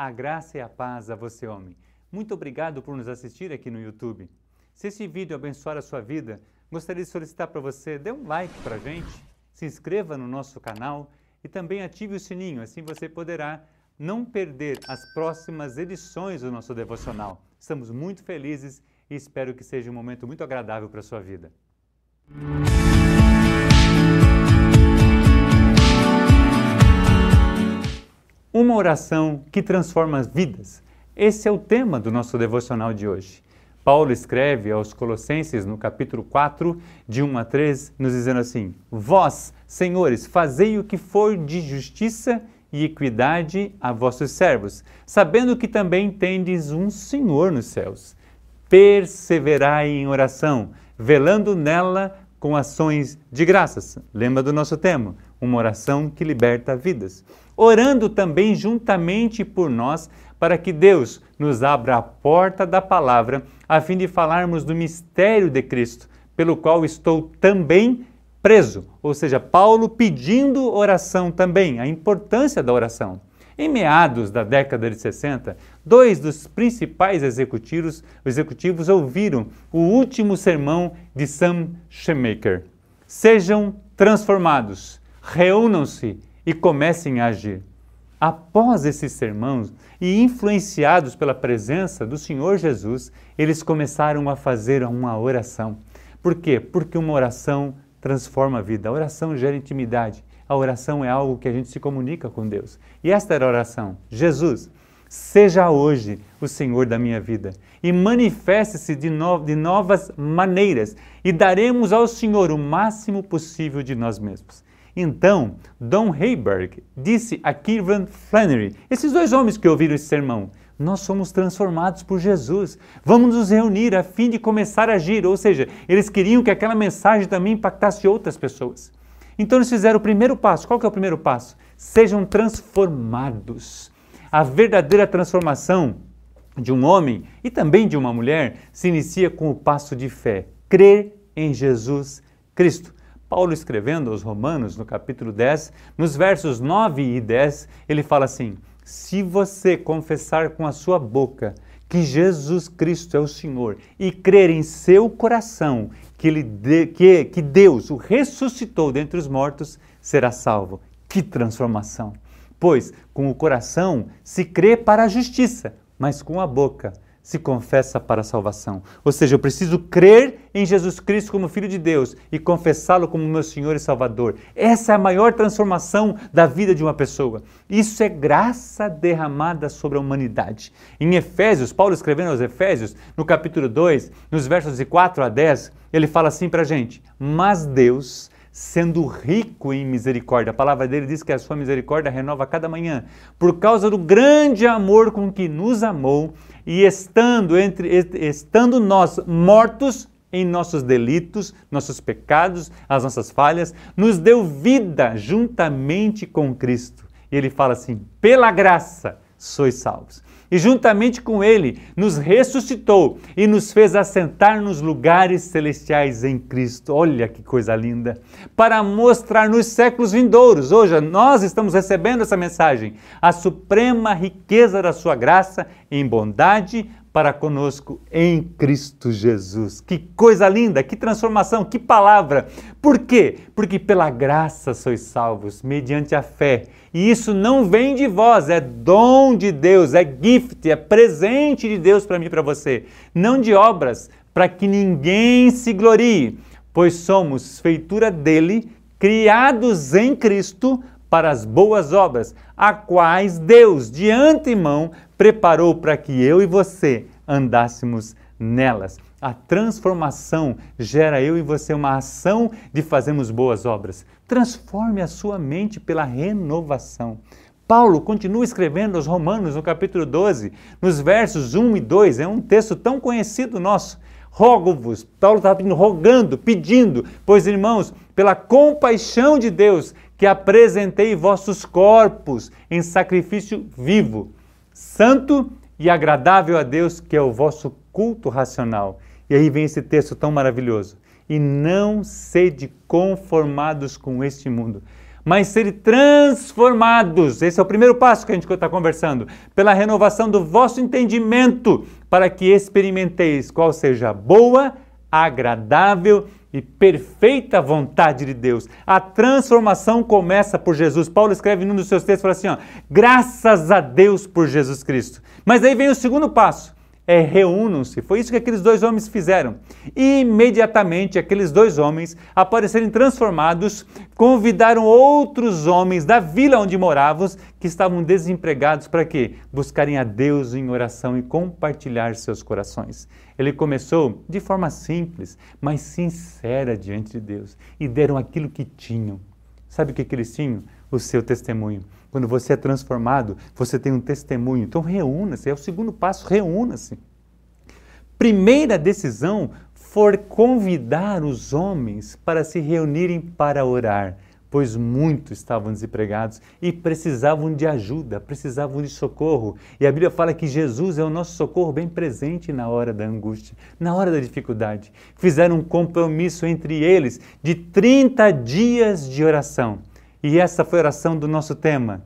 A graça e a paz a você, homem. Muito obrigado por nos assistir aqui no YouTube. Se esse vídeo abençoar a sua vida, gostaria de solicitar para você, dê um like para a gente, se inscreva no nosso canal e também ative o sininho, assim você poderá não perder as próximas edições do nosso devocional. Estamos muito felizes e espero que seja um momento muito agradável para a sua vida. Uma oração que transforma vidas. Esse é o tema do nosso devocional de hoje. Paulo escreve aos Colossenses no capítulo 4, de 1 a 3, nos dizendo assim: Vós, senhores, fazei o que for de justiça e equidade a vossos servos, sabendo que também tendes um Senhor nos céus. Perseverai em oração, velando nela com ações de graças. Lembra do nosso tema? Uma oração que liberta vidas. Orando também juntamente por nós, para que Deus nos abra a porta da palavra, a fim de falarmos do mistério de Cristo, pelo qual estou também preso. Ou seja, Paulo pedindo oração também, a importância da oração. Em meados da década de 60, dois dos principais executivos, executivos ouviram o último sermão de Sam Shoemaker. Sejam transformados, reúnam-se e comecem a agir. Após esses sermões e influenciados pela presença do Senhor Jesus, eles começaram a fazer uma oração. Por quê? Porque uma oração transforma a vida, a oração gera intimidade. A oração é algo que a gente se comunica com Deus. E esta era a oração. Jesus, seja hoje o Senhor da minha vida e manifeste-se de, no, de novas maneiras e daremos ao Senhor o máximo possível de nós mesmos. Então, Don Heiberg disse a Kieran Flannery, esses dois homens que ouviram esse sermão, nós somos transformados por Jesus. Vamos nos reunir a fim de começar a agir. Ou seja, eles queriam que aquela mensagem também impactasse outras pessoas. Então eles fizeram o primeiro passo. Qual que é o primeiro passo? Sejam transformados. A verdadeira transformação de um homem e também de uma mulher se inicia com o passo de fé, crer em Jesus Cristo. Paulo escrevendo aos Romanos, no capítulo 10, nos versos 9 e 10, ele fala assim: Se você confessar com a sua boca que Jesus Cristo é o Senhor e crer em seu coração que, ele de, que, que Deus o ressuscitou dentre os mortos, será salvo. Que transformação! Pois com o coração se crê para a justiça, mas com a boca se confessa para a salvação. Ou seja, eu preciso crer em Jesus Cristo como Filho de Deus e confessá-lo como meu Senhor e Salvador. Essa é a maior transformação da vida de uma pessoa. Isso é graça derramada sobre a humanidade. Em Efésios, Paulo escrevendo aos Efésios, no capítulo 2, nos versos de 4 a 10, ele fala assim para a gente: Mas Deus sendo rico em misericórdia. A palavra dele diz que a sua misericórdia renova cada manhã. Por causa do grande amor com que nos amou e estando entre estando nós mortos em nossos delitos, nossos pecados, as nossas falhas, nos deu vida juntamente com Cristo. E ele fala assim: "Pela graça sois salvos" e juntamente com ele nos ressuscitou e nos fez assentar nos lugares celestiais em Cristo. Olha que coisa linda! Para mostrar nos séculos vindouros, hoje nós estamos recebendo essa mensagem, a suprema riqueza da sua graça em bondade para conosco em Cristo Jesus. Que coisa linda, que transformação, que palavra. Por quê? Porque pela graça sois salvos, mediante a fé. E isso não vem de vós, é dom de Deus, é gift, é presente de Deus para mim e para você. Não de obras, para que ninguém se glorie, pois somos feitura dele, criados em Cristo para as boas obras, a quais Deus de antemão preparou para que eu e você andássemos nelas. A transformação gera eu e você uma ação de fazermos boas obras. Transforme a sua mente pela renovação. Paulo continua escrevendo aos Romanos no capítulo 12, nos versos 1 e 2, é um texto tão conhecido nosso. Rogo-vos, Paulo está rogando, pedindo, pois irmãos, pela compaixão de Deus, que apresentei vossos corpos em sacrifício vivo, santo e agradável a Deus, que é o vosso culto racional. E aí vem esse texto tão maravilhoso. E não sede conformados com este mundo, mas ser transformados. Esse é o primeiro passo que a gente está conversando. Pela renovação do vosso entendimento, para que experimenteis qual seja boa, agradável e perfeita vontade de Deus. A transformação começa por Jesus. Paulo escreve num dos seus textos, fala assim, ó, graças a Deus por Jesus Cristo. Mas aí vem o segundo passo, é reúnam-se. Foi isso que aqueles dois homens fizeram. E imediatamente aqueles dois homens, após transformados, convidaram outros homens da vila onde moravam, que estavam desempregados, para quê? Buscarem a Deus em oração e compartilhar seus corações. Ele começou de forma simples, mas sincera diante de Deus, e deram aquilo que tinham. Sabe o que eles tinham? O seu testemunho. Quando você é transformado, você tem um testemunho. Então reúna-se, é o segundo passo, reúna-se. Primeira decisão for convidar os homens para se reunirem para orar, pois muitos estavam desempregados e precisavam de ajuda, precisavam de socorro. E a Bíblia fala que Jesus é o nosso socorro bem presente na hora da angústia, na hora da dificuldade. Fizeram um compromisso entre eles de 30 dias de oração. E essa foi a oração do nosso tema.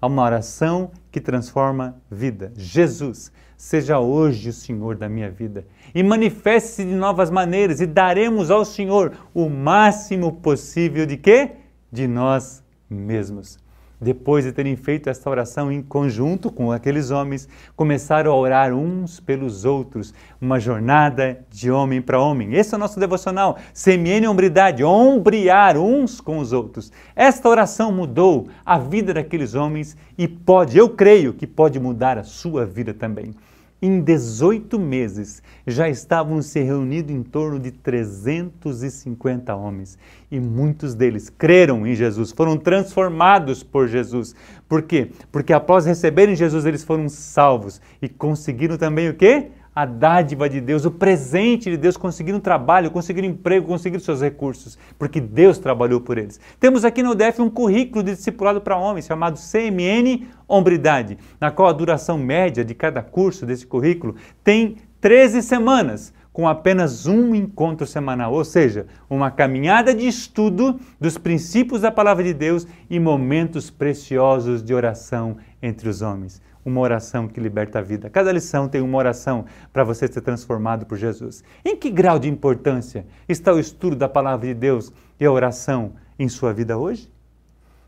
Uma oração que transforma vida. Jesus, seja hoje o Senhor da minha vida e manifeste-se de novas maneiras e daremos ao Senhor o máximo possível de quê? De nós mesmos. Depois de terem feito esta oração em conjunto com aqueles homens, começaram a orar uns pelos outros, uma jornada de homem para homem. Esse é o nosso devocional, semiene hombridade, ombrear uns com os outros. Esta oração mudou a vida daqueles homens e pode, eu creio que pode mudar a sua vida também em 18 meses, já estavam se reunindo em torno de 350 homens. E muitos deles creram em Jesus, foram transformados por Jesus. Por quê? Porque após receberem Jesus, eles foram salvos e conseguiram também o quê? A dádiva de Deus, o presente de Deus, conseguiram trabalho, conseguiram emprego, conseguiram seus recursos, porque Deus trabalhou por eles. Temos aqui no DF um currículo de discipulado para homens chamado CMN Hombridade, na qual a duração média de cada curso desse currículo tem 13 semanas, com apenas um encontro semanal, ou seja, uma caminhada de estudo dos princípios da palavra de Deus e momentos preciosos de oração entre os homens uma oração que liberta a vida. Cada lição tem uma oração para você ser transformado por Jesus. Em que grau de importância está o estudo da palavra de Deus e a oração em sua vida hoje?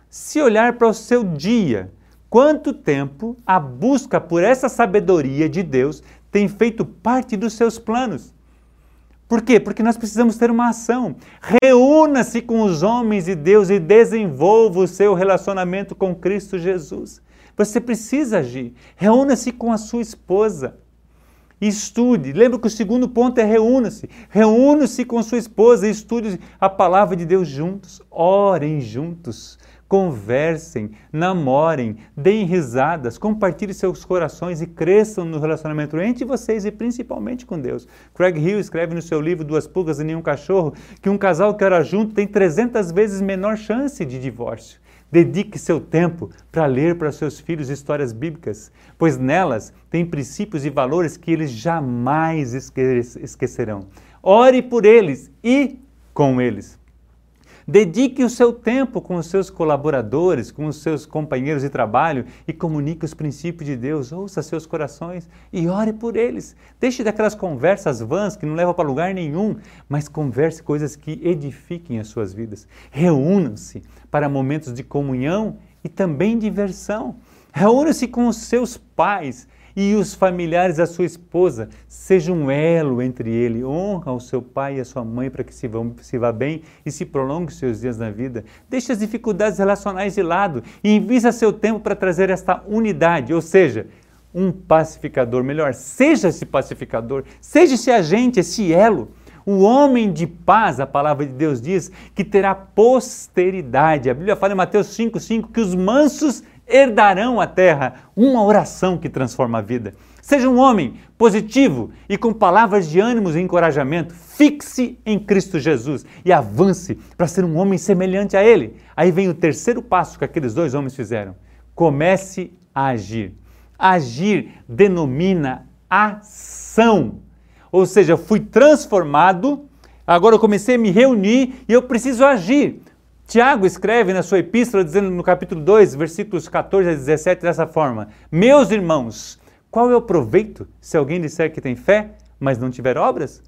Se olhar para o seu dia, quanto tempo a busca por essa sabedoria de Deus tem feito parte dos seus planos? Por quê? Porque nós precisamos ter uma ação. Reúna-se com os homens de Deus e desenvolva o seu relacionamento com Cristo Jesus. Você precisa agir. Reúna-se com a sua esposa. Estude. Lembra que o segundo ponto é reúna-se. Reúna-se com a sua esposa e estude a palavra de Deus juntos. Orem juntos. Conversem, namorem, deem risadas, compartilhem seus corações e cresçam no relacionamento entre vocês e principalmente com Deus. Craig Hill escreve no seu livro Duas Pulgas e Nenhum Cachorro que um casal que ora junto tem 300 vezes menor chance de divórcio. Dedique seu tempo para ler para seus filhos histórias bíblicas, pois nelas tem princípios e valores que eles jamais esquecerão. Ore por eles e com eles. Dedique o seu tempo com os seus colaboradores, com os seus companheiros de trabalho e comunique os princípios de Deus. Ouça seus corações e ore por eles. Deixe daquelas conversas vãs que não levam para lugar nenhum, mas converse coisas que edifiquem as suas vidas. Reúnam-se para momentos de comunhão e também diversão. Reúna-se com os seus pais e os familiares da sua esposa. Seja um elo entre ele. Honra o seu pai e a sua mãe para que se, vão, se vá bem e se prolongue seus dias na vida. Deixe as dificuldades relacionais de lado e invista seu tempo para trazer esta unidade, ou seja, um pacificador melhor. Seja esse pacificador, seja esse agente, esse elo. O homem de paz, a palavra de Deus diz, que terá posteridade. A Bíblia fala em Mateus 5,5 que os mansos herdarão a terra. Uma oração que transforma a vida. Seja um homem positivo e com palavras de ânimo e encorajamento. Fixe em Cristo Jesus e avance para ser um homem semelhante a Ele. Aí vem o terceiro passo que aqueles dois homens fizeram. Comece a agir. Agir denomina ação. Ou seja, fui transformado, agora eu comecei a me reunir e eu preciso agir. Tiago escreve na sua epístola, dizendo no capítulo 2, versículos 14 a 17, dessa forma: Meus irmãos, qual é o proveito se alguém disser que tem fé, mas não tiver obras?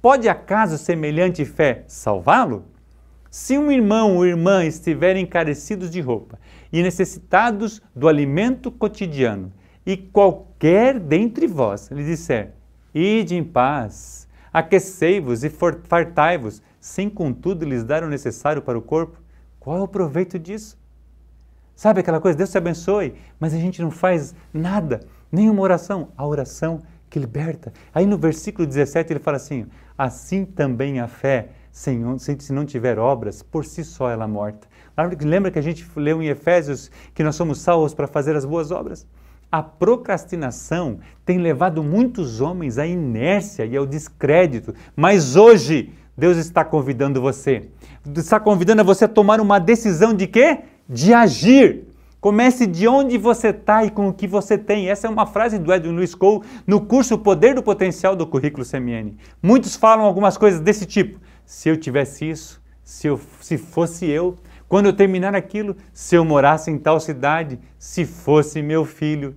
Pode acaso semelhante fé salvá-lo? Se um irmão ou irmã estiverem carecidos de roupa e necessitados do alimento cotidiano, e qualquer dentre vós lhe disser: Ide em paz, aquecei-vos e fartai-vos, sem contudo lhes dar o necessário para o corpo, qual é o proveito disso? Sabe aquela coisa, Deus te abençoe, mas a gente não faz nada, nenhuma oração. A oração que liberta. Aí no versículo 17 ele fala assim: assim também a fé, se não tiver obras, por si só ela é morta. Lembra que a gente leu em Efésios que nós somos salvos para fazer as boas obras? A procrastinação tem levado muitos homens à inércia e ao descrédito, mas hoje Deus está convidando você. Está convidando você a tomar uma decisão de quê? De agir. Comece de onde você está e com o que você tem. Essa é uma frase do Edwin Lewis Cole no curso Poder do Potencial do Currículo CMN. Muitos falam algumas coisas desse tipo. Se eu tivesse isso, se, eu, se fosse eu, quando eu terminar aquilo, se eu morasse em tal cidade, se fosse meu filho.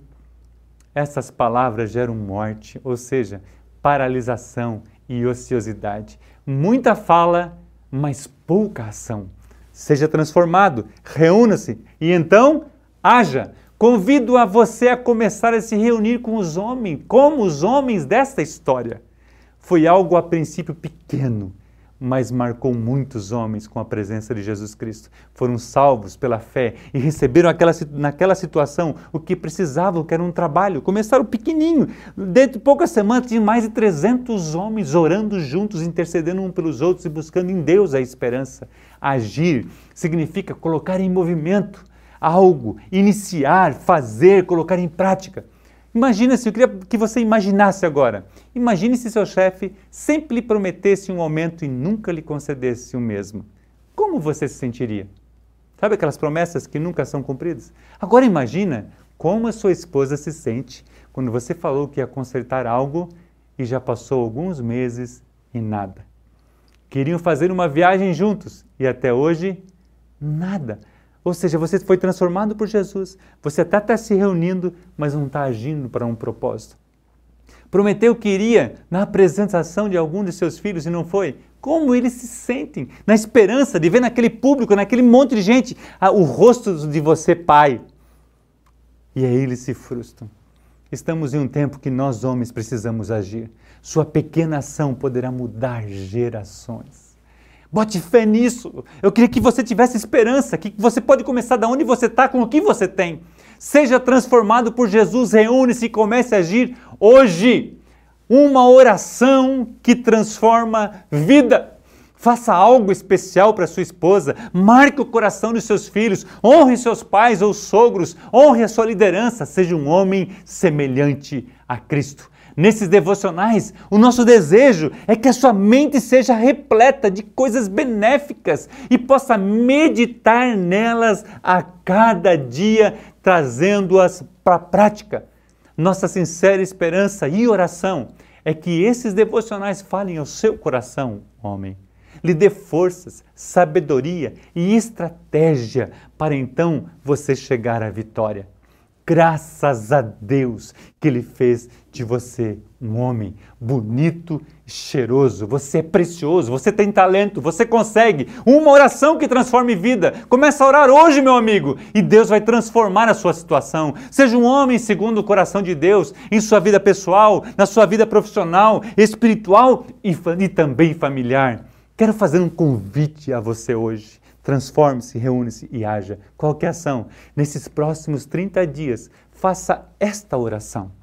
Essas palavras geram morte, ou seja, paralisação e ociosidade. Muita fala, mas pouca ação. Seja transformado, reúna-se e então haja. Convido a você a começar a se reunir com os homens, como os homens desta história. Foi algo a princípio pequeno, mas marcou muitos homens com a presença de Jesus Cristo. Foram salvos pela fé e receberam aquela, naquela situação o que precisavam, que era um trabalho. Começaram pequenininho. Dentro de poucas semanas, tinha mais de 300 homens orando juntos, intercedendo um pelos outros e buscando em Deus a esperança. Agir significa colocar em movimento algo, iniciar, fazer, colocar em prática. Imagina se eu queria que você imaginasse agora. Imagine se seu chefe sempre lhe prometesse um aumento e nunca lhe concedesse o mesmo. Como você se sentiria? Sabe aquelas promessas que nunca são cumpridas? Agora imagina como a sua esposa se sente quando você falou que ia consertar algo e já passou alguns meses e nada. Queriam fazer uma viagem juntos e até hoje nada. Ou seja, você foi transformado por Jesus. Você até está se reunindo, mas não está agindo para um propósito. Prometeu que iria na apresentação de algum de seus filhos e não foi? Como eles se sentem na esperança de ver naquele público, naquele monte de gente, o rosto de você, pai. E aí eles se frustram. Estamos em um tempo que nós homens precisamos agir. Sua pequena ação poderá mudar gerações. Bote fé nisso. Eu queria que você tivesse esperança, que você pode começar da onde você está, com o que você tem. Seja transformado por Jesus, reúne-se e comece a agir hoje. Uma oração que transforma vida. Faça algo especial para sua esposa, marque o coração dos seus filhos, honre seus pais ou sogros, honre a sua liderança, seja um homem semelhante a Cristo nesses devocionais, o nosso desejo é que a sua mente seja repleta de coisas benéficas e possa meditar nelas a cada dia, trazendo-as para a prática. Nossa sincera esperança e oração é que esses devocionais falem ao seu coração, homem. Lhe dê forças, sabedoria e estratégia para então você chegar à vitória. Graças a Deus que Ele fez de você um homem bonito cheiroso. Você é precioso, você tem talento, você consegue. Uma oração que transforme vida. Começa a orar hoje, meu amigo, e Deus vai transformar a sua situação. Seja um homem segundo o coração de Deus, em sua vida pessoal, na sua vida profissional, espiritual e, e também familiar. Quero fazer um convite a você hoje. Transforme-se, reúne-se e haja. Qualquer ação. Nesses próximos 30 dias, faça esta oração.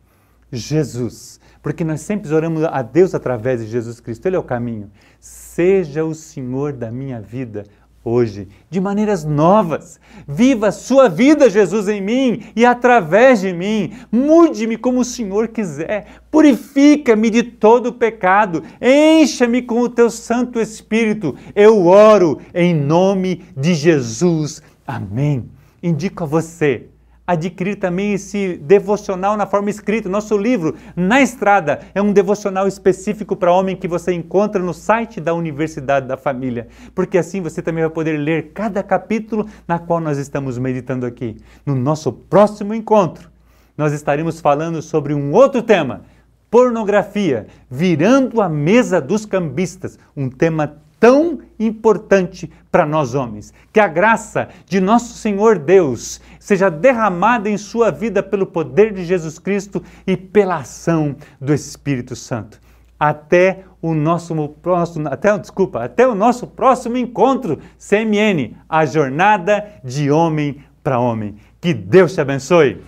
Jesus, porque nós sempre oramos a Deus através de Jesus Cristo, Ele é o caminho. Seja o Senhor da minha vida hoje, de maneiras novas. Viva a sua vida, Jesus, em mim e através de mim. Mude-me como o Senhor quiser. Purifica-me de todo pecado. Encha-me com o teu Santo Espírito. Eu oro em nome de Jesus. Amém. Indico a você adquirir também esse devocional na forma escrita. Nosso livro, Na Estrada, é um devocional específico para homem que você encontra no site da Universidade da Família, porque assim você também vai poder ler cada capítulo na qual nós estamos meditando aqui. No nosso próximo encontro, nós estaremos falando sobre um outro tema. Pornografia, virando a mesa dos cambistas, um tema tão importante para nós homens. Que a graça de nosso Senhor Deus seja derramada em sua vida pelo poder de Jesus Cristo e pela ação do Espírito Santo. Até o nosso próximo, até, desculpa, até o nosso próximo encontro, CMN, a jornada de homem para homem. Que Deus te abençoe.